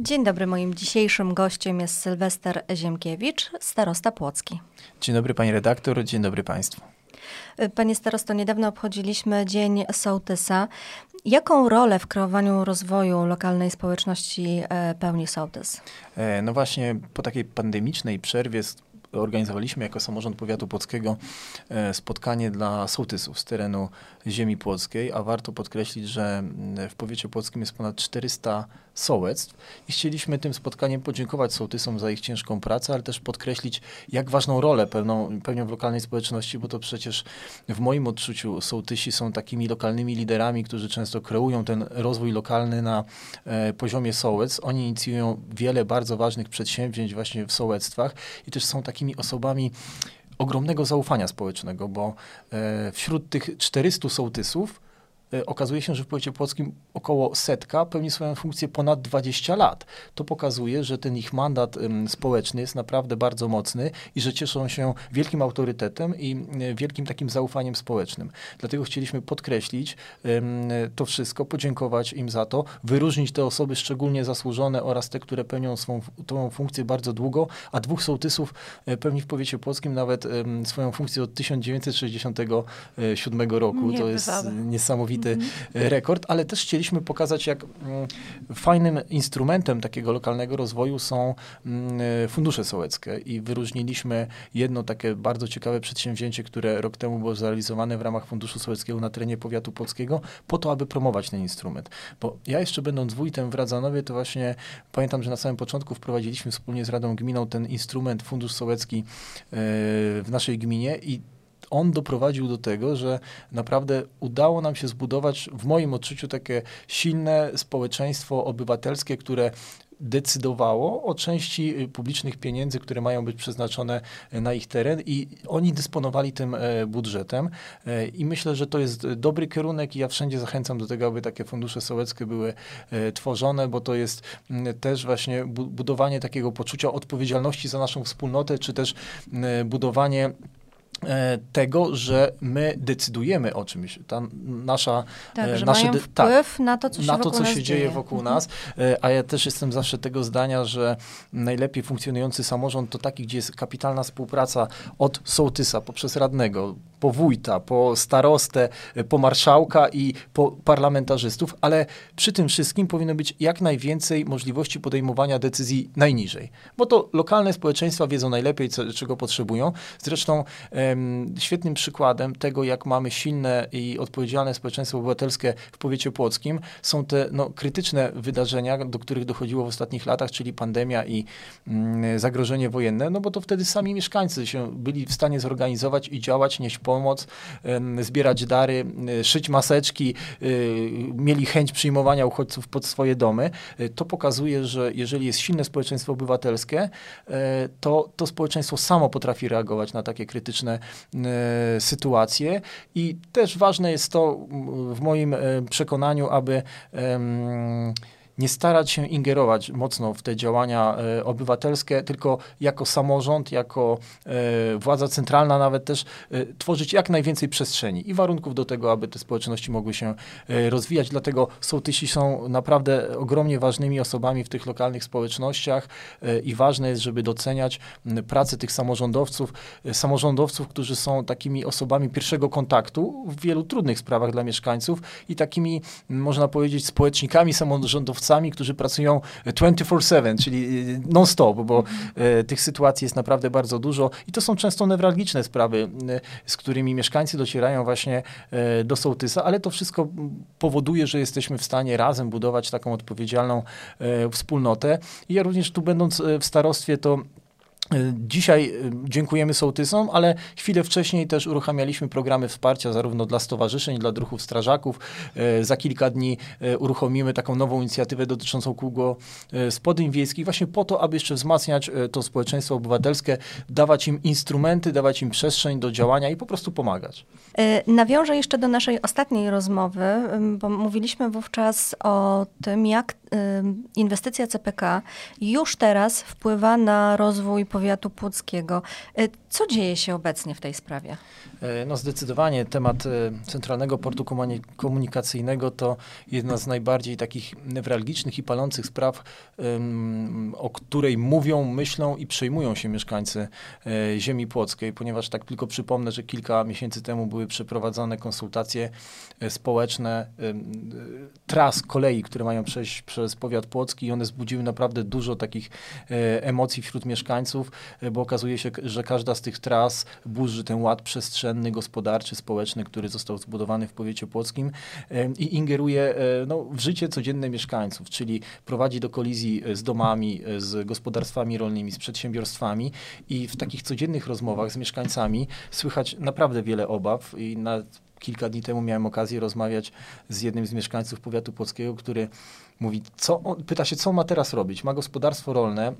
Dzień dobry, moim dzisiejszym gościem jest Sylwester Ziemkiewicz, starosta Płocki. Dzień dobry pani redaktor, dzień dobry państwu. Panie starosto, niedawno obchodziliśmy Dzień Sołtysa. Jaką rolę w kreowaniu rozwoju lokalnej społeczności e, pełni sołtys? E, no właśnie, po takiej pandemicznej przerwie organizowaliśmy jako samorząd powiatu płockiego e, spotkanie dla sołtysów z terenu ziemi płockiej, a warto podkreślić, że mm, w powiecie płockim jest ponad 400 sołectw i chcieliśmy tym spotkaniem podziękować sołtysom za ich ciężką pracę, ale też podkreślić, jak ważną rolę pełną, pełnią w lokalnej społeczności, bo to przecież w moim odczuciu sołtysi są takimi lokalnymi liderami, którzy często kreują ten rozwój lokalny na e, poziomie sołectw. Oni inicjują wiele bardzo ważnych przedsięwzięć właśnie w sołectwach i też są takimi osobami, ogromnego zaufania społecznego, bo e, wśród tych 400 sołtysów okazuje się, że w powiecie płockim około setka pełni swoją funkcję ponad 20 lat. To pokazuje, że ten ich mandat społeczny jest naprawdę bardzo mocny i że cieszą się wielkim autorytetem i e, wielkim takim zaufaniem społecznym. Dlatego chcieliśmy podkreślić to wszystko, podziękować im za to, wyróżnić te osoby szczególnie zasłużone oraz te, które pełnią swą, tą funkcję bardzo długo, a dwóch sołtysów e, pełni w powiecie płockim nawet swoją funkcję od 1967 roku. Nie to jest niesamowite Mhm. rekord, ale też chcieliśmy pokazać, jak mm, fajnym instrumentem takiego lokalnego rozwoju są mm, fundusze sołeckie i wyróżniliśmy jedno takie bardzo ciekawe przedsięwzięcie, które rok temu było zrealizowane w ramach Funduszu Sołeckiego na terenie powiatu polskiego, po to, aby promować ten instrument. Bo ja jeszcze będąc wójtem w Radzanowie, to właśnie pamiętam, że na samym początku wprowadziliśmy wspólnie z Radą Gminą ten instrument, Fundusz Sołecki e, w naszej gminie i on doprowadził do tego, że naprawdę udało nam się zbudować, w moim odczuciu, takie silne społeczeństwo obywatelskie, które decydowało o części y, publicznych pieniędzy, które mają być przeznaczone na ich teren i oni dysponowali tym e, budżetem e, i myślę, że to jest dobry kierunek i ja wszędzie zachęcam do tego, aby takie fundusze sołeckie były e, tworzone, bo to jest też właśnie budowanie takiego poczucia odpowiedzialności za naszą wspólnotę, czy też budowanie tego, że my decydujemy o czymś. Ta nasza, tak, e, że nasze, mają wpływ tak, na to, co się, na to, co się dzieje, dzieje wokół mhm. nas, e, a ja też jestem zawsze tego zdania, że najlepiej funkcjonujący samorząd to taki, gdzie jest kapitalna współpraca od sołtysa poprzez radnego, po wójta, po starostę, po marszałka i po parlamentarzystów, ale przy tym wszystkim powinno być jak najwięcej możliwości podejmowania decyzji najniżej, bo to lokalne społeczeństwa wiedzą najlepiej, co, czego potrzebują. Zresztą świetnym przykładem tego, jak mamy silne i odpowiedzialne społeczeństwo obywatelskie w powiecie płockim, są te no, krytyczne wydarzenia, do których dochodziło w ostatnich latach, czyli pandemia i mm, zagrożenie wojenne, no bo to wtedy sami mieszkańcy się byli w stanie zorganizować i działać, nieść pomoc, zbierać dary, szyć maseczki, y, mieli chęć przyjmowania uchodźców pod swoje domy. Y, to pokazuje, że jeżeli jest silne społeczeństwo obywatelskie, to to społeczeństwo samo potrafi reagować na takie krytyczne E, sytuacje i też ważne jest to w moim e, przekonaniu, aby nie starać się ingerować mocno w te działania e, obywatelskie, tylko jako samorząd, jako e, władza centralna nawet też e, tworzyć jak najwięcej przestrzeni i warunków do tego, aby te społeczności mogły się e, rozwijać. Dlatego sołtysi są naprawdę ogromnie ważnymi osobami w tych lokalnych społecznościach e, i ważne jest, żeby doceniać pracę tych samorządowców, e, samorządowców, którzy są takimi osobami pierwszego kontaktu w wielu trudnych sprawach dla mieszkańców i takimi, można powiedzieć, społecznikami samorządowców którzy pracują 24-7, czyli y, non-stop, bo mhm. tych sytuacji jest naprawdę bardzo dużo i to są często newralgiczne sprawy, y, z którymi mieszkańcy docierają właśnie y, do sołtysa, ale to wszystko powoduje, że jesteśmy w stanie razem budować taką odpowiedzialną wspólnotę. I ja również tu będąc w starostwie, to Dzisiaj y, dziękujemy sołtysom, ale chwilę wcześniej też uruchamialiśmy programy wsparcia zarówno dla stowarzyszeń, dla druhów strażaków. Y, za kilka dni uruchomimy taką nową inicjatywę dotyczącą kółko spodyń wiejskich, właśnie po to, aby jeszcze wzmacniać to społeczeństwo obywatelskie, dawać im instrumenty, dawać im przestrzeń do działania i po prostu pomagać. Nawiążę jeszcze do naszej ostatniej rozmowy, bo mówiliśmy wówczas o tym, jak inwestycja CPK już teraz wpływa na rozwój powiatu płockiego. Co dzieje się obecnie w tej sprawie? No zdecydowanie temat Centralnego Portu Komunikacyjnego to jedna z najbardziej takich newralgicznych i palących spraw, o której mówią, myślą i przejmują się mieszkańcy ziemi płockiej, ponieważ tak tylko przypomnę, że kilka miesięcy temu były przeprowadzone konsultacje e, społeczne e, tras kolei, które mają przejść przez powiat płocki i one zbudziły naprawdę dużo takich e, emocji wśród mieszkańców, bo okazuje się, że każda z tych tras burzy ten ład przestrzenny, gospodarczy, społeczny, który został zbudowany w powiecie płockim i ingeruje no, w życie codzienne mieszkańców, czyli prowadzi do kolizji z domami, z gospodarstwami rolnymi, z przedsiębiorstwami i w takich codziennych rozmowach z mieszkańcami słychać naprawdę wiele obaw i na kilka dni temu miałem okazję rozmawiać z jednym z mieszkańców powiatu płockiego, który mówi, co on, pyta się, co ma teraz robić. Ma gospodarstwo rolne,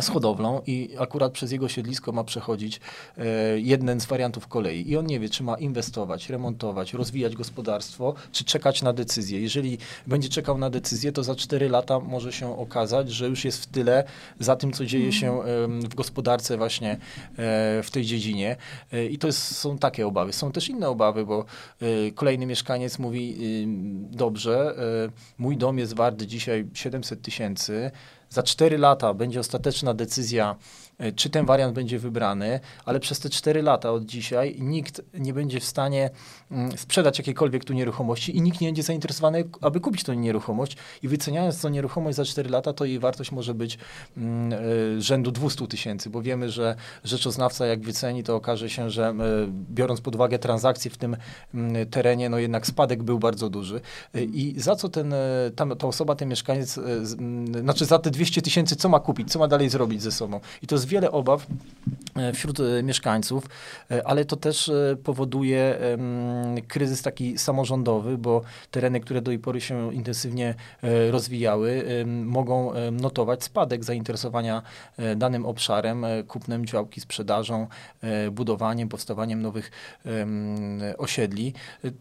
z hodowlą i akurat przez jego siedlisko ma przechodzić e, jeden z wariantów kolei. I on nie wie, czy ma inwestować, remontować, rozwijać gospodarstwo, czy czekać na decyzję. Jeżeli będzie czekał na decyzję, to za 4 lata może się okazać, że już jest w tyle za tym, co dzieje się mhm. w gospodarce właśnie e, w tej dziedzinie. E, I to jest, są takie obawy. Są też inne obawy, bo e, kolejny mieszkaniec mówi, dobrze, e, mój dom jest wart dzisiaj 700 tysięcy, za 4 lata będzie ostateczna decyzja czy ten wariant będzie wybrany, ale przez te 4 lata od dzisiaj nikt nie będzie w stanie mm, sprzedać jakiejkolwiek tu nieruchomości i nikt nie będzie zainteresowany, aby kupić tę nieruchomość i wyceniając tę nieruchomość za 4 lata, to jej wartość może być mm, e, rzędu 200 tysięcy, bo wiemy, że rzeczoznawca jak wyceni, to okaże się, że e, biorąc pod uwagę transakcje w tym mm, terenie, no jednak spadek był bardzo duży. I za co ten, ta, ta osoba, ten mieszkaniec, znaczy za te 200 tysięcy, co ma kupić, co ma dalej zrobić ze sobą? I to jest wiele obaw e, wśród e, mieszkańców, e, ale to też powoduje kryzys taki samorządowy, bo tereny, które do tej pory się intensywnie rozwijały, mogą notować spadek zainteresowania danym obszarem, kupnem działki, sprzedażą, budowaniem, powstawaniem nowych osiedli.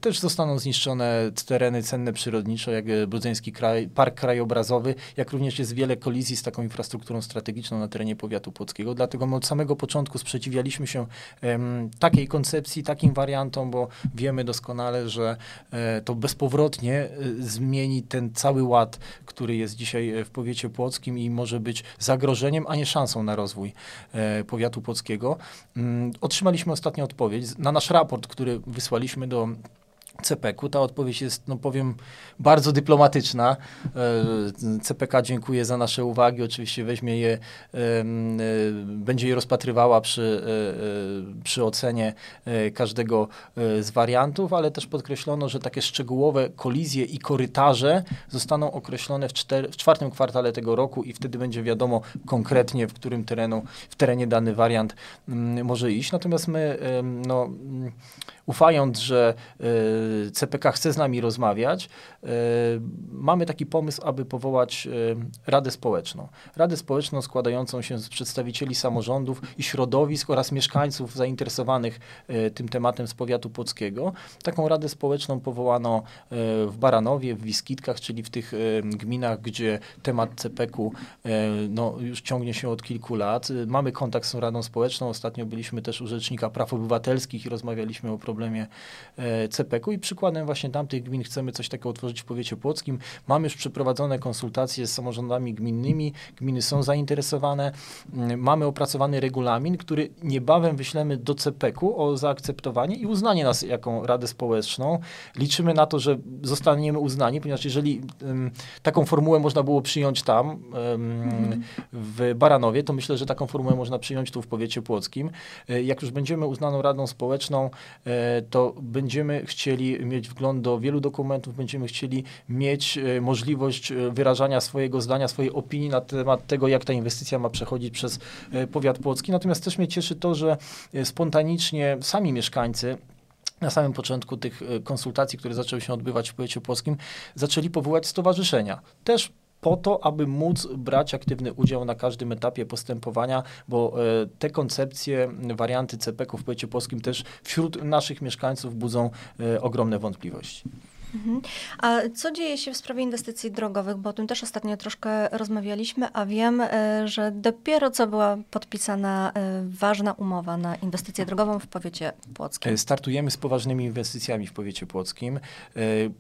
Też zostaną zniszczone tereny cenne przyrodniczo, jak Brudzeński Park Krajobrazowy, jak również jest wiele kolizji z taką infrastrukturą strategiczną na terenie powiatu Dlatego my od samego początku sprzeciwialiśmy się um, takiej koncepcji, takim wariantom, bo wiemy doskonale, że e, to bezpowrotnie e, zmieni ten cały ład, który jest dzisiaj w powiecie płockim i może być zagrożeniem, a nie szansą na rozwój e, powiatu płockiego. Um, otrzymaliśmy ostatnią odpowiedź na nasz raport, który wysłaliśmy do CPK-u. Ta odpowiedź jest, no powiem, bardzo dyplomatyczna. E, CPK dziękuję za nasze uwagi. Oczywiście weźmie je, e, będzie je rozpatrywała przy, e, przy ocenie każdego z wariantów, ale też podkreślono, że takie szczegółowe kolizje i korytarze zostaną określone w, czter, w czwartym kwartale tego roku i wtedy będzie wiadomo konkretnie, w którym terenu, w terenie dany wariant może iść. Natomiast my, no, ufając, że y, CPK chce z nami rozmawiać, y, mamy taki pomysł, aby powołać y, Radę Społeczną. Radę Społeczną składającą się z przedstawicieli samorządów i środowisk oraz mieszkańców zainteresowanych tym tematem z powiatu płockiego. Taką Radę Społeczną powołano w Baranowie, w Wiskitkach, czyli w tych gminach, gdzie temat CPK-u no, już ciągnie się od kilku lat. Mamy kontakt z Radą Społeczną. Ostatnio byliśmy też u Rzecznika Praw Obywatelskich i rozmawialiśmy o problemach problemie e, CPK-u i przykładem właśnie tamtych gmin chcemy coś takiego utworzyć w powiecie płockim. Mamy już przeprowadzone konsultacje z samorządami gminnymi, gminy są zainteresowane, mm, mamy opracowany regulamin, który niebawem wyślemy do CPK-u o zaakceptowanie i uznanie nas jako Radę Społeczną. Liczymy na to, że zostaniemy uznani, ponieważ jeżeli um, taką formułę można było przyjąć tam, um, w Baranowie, to myślę, że taką formułę można przyjąć tu w powiecie płockim. E, jak już będziemy uznaną Radą Społeczną, e, to będziemy chcieli mieć wgląd do wielu dokumentów, będziemy chcieli mieć e, możliwość e, wyrażania swojego zdania, swojej opinii na temat tego, jak ta inwestycja ma przechodzić przez e, powiat płocki. Natomiast też mnie cieszy to, że spontanicznie sami mieszkańcy na samym początku tych konsultacji, które zaczęły się odbywać w powiecie płockim, zaczęli powołać stowarzyszenia. Też po to, aby móc brać aktywny udział na każdym etapie postępowania, bo e, te koncepcje, warianty CPK-u w powiecie polskim też wśród naszych mieszkańców budzą e, ogromne wątpliwości. Mhm. A co dzieje się w sprawie inwestycji drogowych? Bo o tym też ostatnio troszkę rozmawialiśmy, a wiem, e, że dopiero co była podpisana e, ważna umowa na inwestycję drogową w powiecie płockim. E, startujemy z poważnymi inwestycjami w powiecie płockim.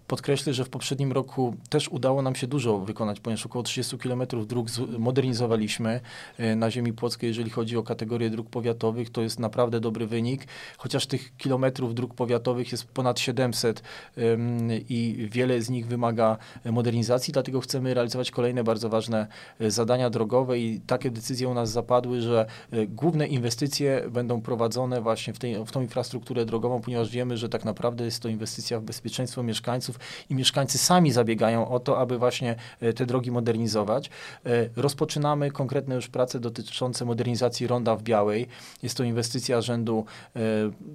Podkreślę, że w poprzednim roku też udało nam się dużo wykonać, ponieważ około 30 km dróg modernizowaliśmy na ziemi płockiej, jeżeli chodzi o kategorię dróg powiatowych. To jest naprawdę dobry wynik, chociaż tych kilometrów dróg powiatowych jest ponad 700 i wiele z nich wymaga modernizacji, dlatego chcemy realizować kolejne bardzo ważne e, zadania drogowe i takie decyzje u nas zapadły, że e, główne inwestycje będą prowadzone właśnie w, tej, w tą infrastrukturę drogową, ponieważ wiemy, że tak naprawdę jest to inwestycja w bezpieczeństwo mieszkańców i mieszkańcy sami zabiegają o to, aby właśnie e, te drogi modernizować. Rozpoczynamy konkretne już prace dotyczące modernizacji ronda w Białej. Jest to inwestycja rzędu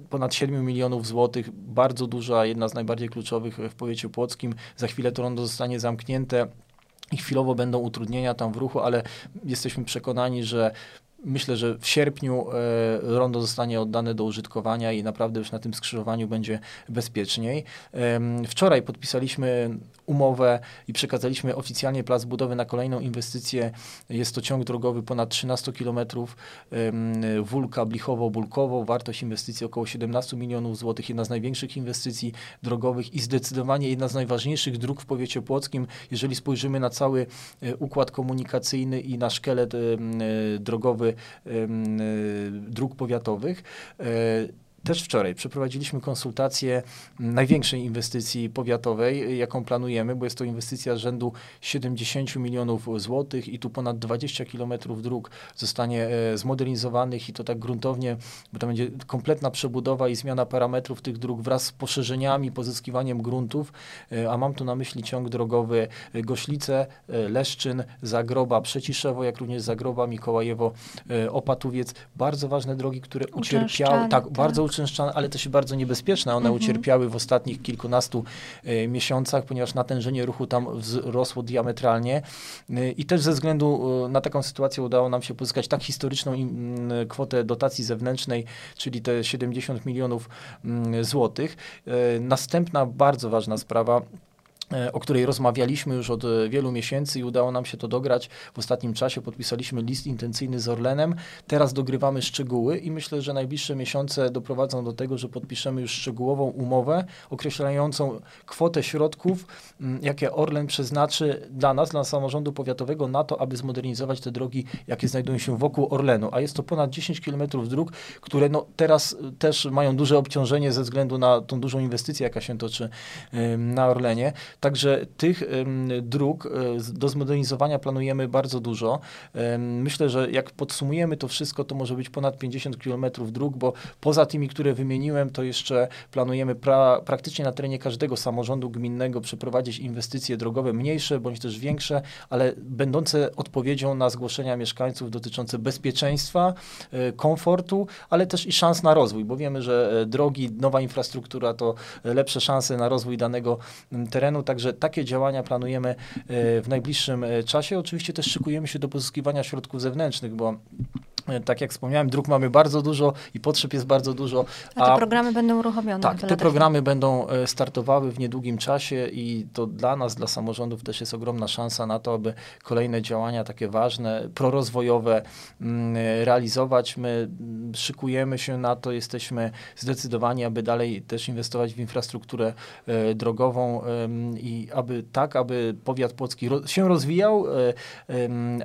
ponad 7 milionów złotych, bardzo duża, jedna z najbardziej kluczowych w powiecie płockim. Za chwilę to rondo zostanie zamknięte. I chwilowo będą utrudnienia tam w ruchu, ale jesteśmy przekonani, że Myślę, że w sierpniu e, rondo zostanie oddane do użytkowania i naprawdę już na tym skrzyżowaniu będzie bezpieczniej. Wczoraj podpisaliśmy umowę i przekazaliśmy oficjalnie plac budowy na kolejną inwestycję. Jest to ciąg drogowy ponad 13 km, Wulka Blichowo-Bulkowo. Wartość inwestycji około 17 milionów złotych. Jedna z największych inwestycji drogowych i zdecydowanie jedna z najważniejszych dróg w powiecie płockim. Jeżeli spojrzymy na cały e, układ komunikacyjny i na szkielet e, drogowy dróg powiatowych, e, też wczoraj przeprowadziliśmy konsultację największej inwestycji powiatowej, jaką planujemy, bo jest to inwestycja rzędu 70 milionów złotych i tu ponad 20 kilometrów dróg zostanie e, zmodernizowanych i to tak gruntownie, bo to będzie kompletna przebudowa i zmiana parametrów tych dróg wraz z poszerzeniami, pozyskiwaniem gruntów, e, a mam tu na myśli ciąg drogowy Goślice, e, Leszczyn, Zagroba, Przeciszewo, jak również Zagroba, Mikołajewo, Opatuwiec. Bardzo ważne drogi, które ucierpiały, tak, tak, bardzo ale też bardzo niebezpieczne. One mhm. ucierpiały w ostatnich kilkunastu e, miesiącach, ponieważ natężenie ruchu tam wzrosło diametralnie e, i też ze względu e, na taką sytuację udało nam się pozyskać tak historyczną kwotę dotacji zewnętrznej, czyli te 70 milionów złotych. Następna bardzo ważna sprawa o której rozmawialiśmy już od e, wielu miesięcy i udało nam się to dograć. W ostatnim czasie podpisaliśmy list intencyjny z Orlenem. Teraz dogrywamy szczegóły i myślę, że najbliższe miesiące doprowadzą do tego, że podpiszemy już szczegółową umowę określającą kwotę środków, jakie Orlen przeznaczy dla nas, dla samorządu powiatowego na to, aby zmodernizować te drogi, jakie znajdują się wokół Orlenu. A jest to ponad 10 km dróg, które no, teraz e, też mają duże obciążenie ze względu na tą dużą inwestycję, jaka się toczy na Orlenie. Także tych dróg e, do zmodernizowania planujemy bardzo dużo. Myślę, że jak podsumujemy to wszystko, to może być ponad 50 km dróg, bo poza tymi, które wymieniłem, to jeszcze planujemy pra, praktycznie na terenie każdego samorządu gminnego przeprowadzić inwestycje drogowe, mniejsze bądź też większe, ale będące odpowiedzią na zgłoszenia mieszkańców dotyczące bezpieczeństwa, e, komfortu, ale też i szans na rozwój, bo wiemy, że e, drogi, nowa infrastruktura to lepsze szanse na rozwój danego terenu. Także takie działania planujemy e, w najbliższym e, czasie. Oczywiście też szykujemy się do pozyskiwania środków zewnętrznych, bo tak jak wspomniałem, dróg mamy bardzo dużo i potrzeb jest bardzo dużo. A, a te programy będą uruchomione? Tak, te programy będą e, startowały w niedługim czasie i to dla nas, dla samorządów też jest ogromna szansa na to, aby kolejne działania takie ważne, prorozwojowe mm, realizować. My mm, szykujemy się na to, jesteśmy zdecydowani, aby dalej też inwestować w infrastrukturę e, drogową i aby tak, aby powiat płocki się rozwijał,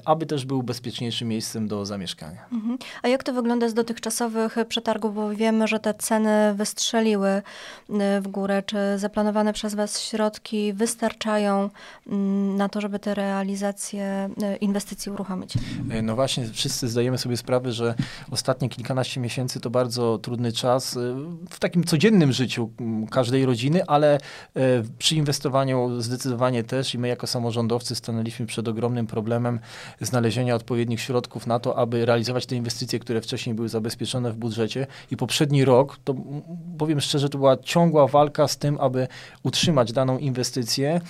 aby też był bezpieczniejszym miejscem do zamieszkania. Mhm. A jak to wygląda z dotychczasowych przetargów, bo wiemy, że te ceny wystrzeliły y, w górę. Czy zaplanowane przez Was środki wystarczają mm, na to, żeby te realizacje y, inwestycji uruchomić? E, no właśnie, wszyscy zdajemy sobie sprawę, że ostatnie kilkanaście miesięcy to bardzo trudny czas y, w takim codziennym życiu każdej rodziny, ale e, przy inwestowaniu zdecydowanie też i my jako samorządowcy stanęliśmy przed ogromnym problemem znalezienia odpowiednich środków na to, aby realizować te inwestycje, które wcześniej były zabezpieczone w budżecie i poprzedni rok, to powiem szczerze, to była ciągła walka z tym, aby utrzymać daną inwestycję,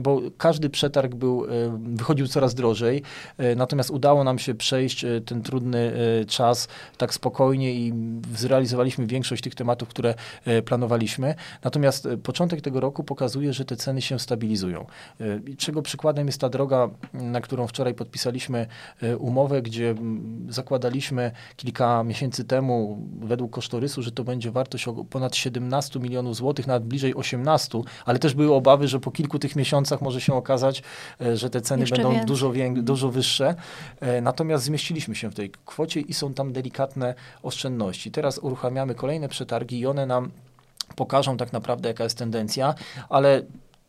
bo każdy przetarg był, wychodził coraz drożej, natomiast udało nam się przejść ten trudny czas tak spokojnie i zrealizowaliśmy większość tych tematów, które planowaliśmy. Natomiast początek tego roku pokazuje, że te ceny się stabilizują. Czego przykładem jest ta droga, na którą wczoraj podpisaliśmy e, umowę, gdzie zakładaliśmy kilka miesięcy temu według kosztorysu, że to będzie wartość ponad 17 milionów złotych, nawet bliżej 18, ale też były obawy, że po kilku tych miesiącach może się okazać, e, że te ceny Jeszcze będą dużo, dużo wyższe. E, natomiast zmieściliśmy się w tej kwocie i są tam delikatne oszczędności. Teraz uruchamiamy kolejne przetargi i one nam pokażą tak naprawdę, jaka jest tendencja, ale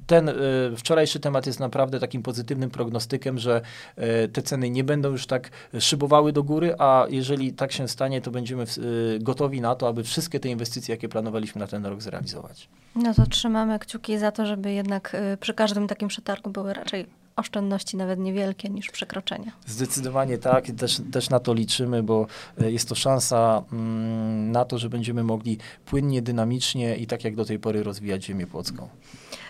ten y, wczorajszy temat jest naprawdę takim pozytywnym prognostykiem, że y, te ceny nie będą już tak szybowały do góry, a jeżeli tak się stanie, to będziemy y, gotowi na to, aby wszystkie te inwestycje, jakie planowaliśmy na ten rok, zrealizować. No to trzymamy kciuki za to, żeby jednak przy każdym takim przetargu były raczej oszczędności nawet niewielkie niż przekroczenia. Zdecydowanie tak, też, też na to liczymy, bo jest to szansa mm, na to, że będziemy mogli płynnie, dynamicznie i tak jak do tej pory rozwijać ziemię płocką.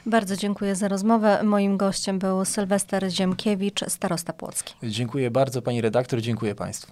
Bardzo dziękuję za rozmowę. Moim gościem był Sylwester Ziemkiewicz, starosta płocki. Dziękuję bardzo pani redaktor, dziękuję państwu.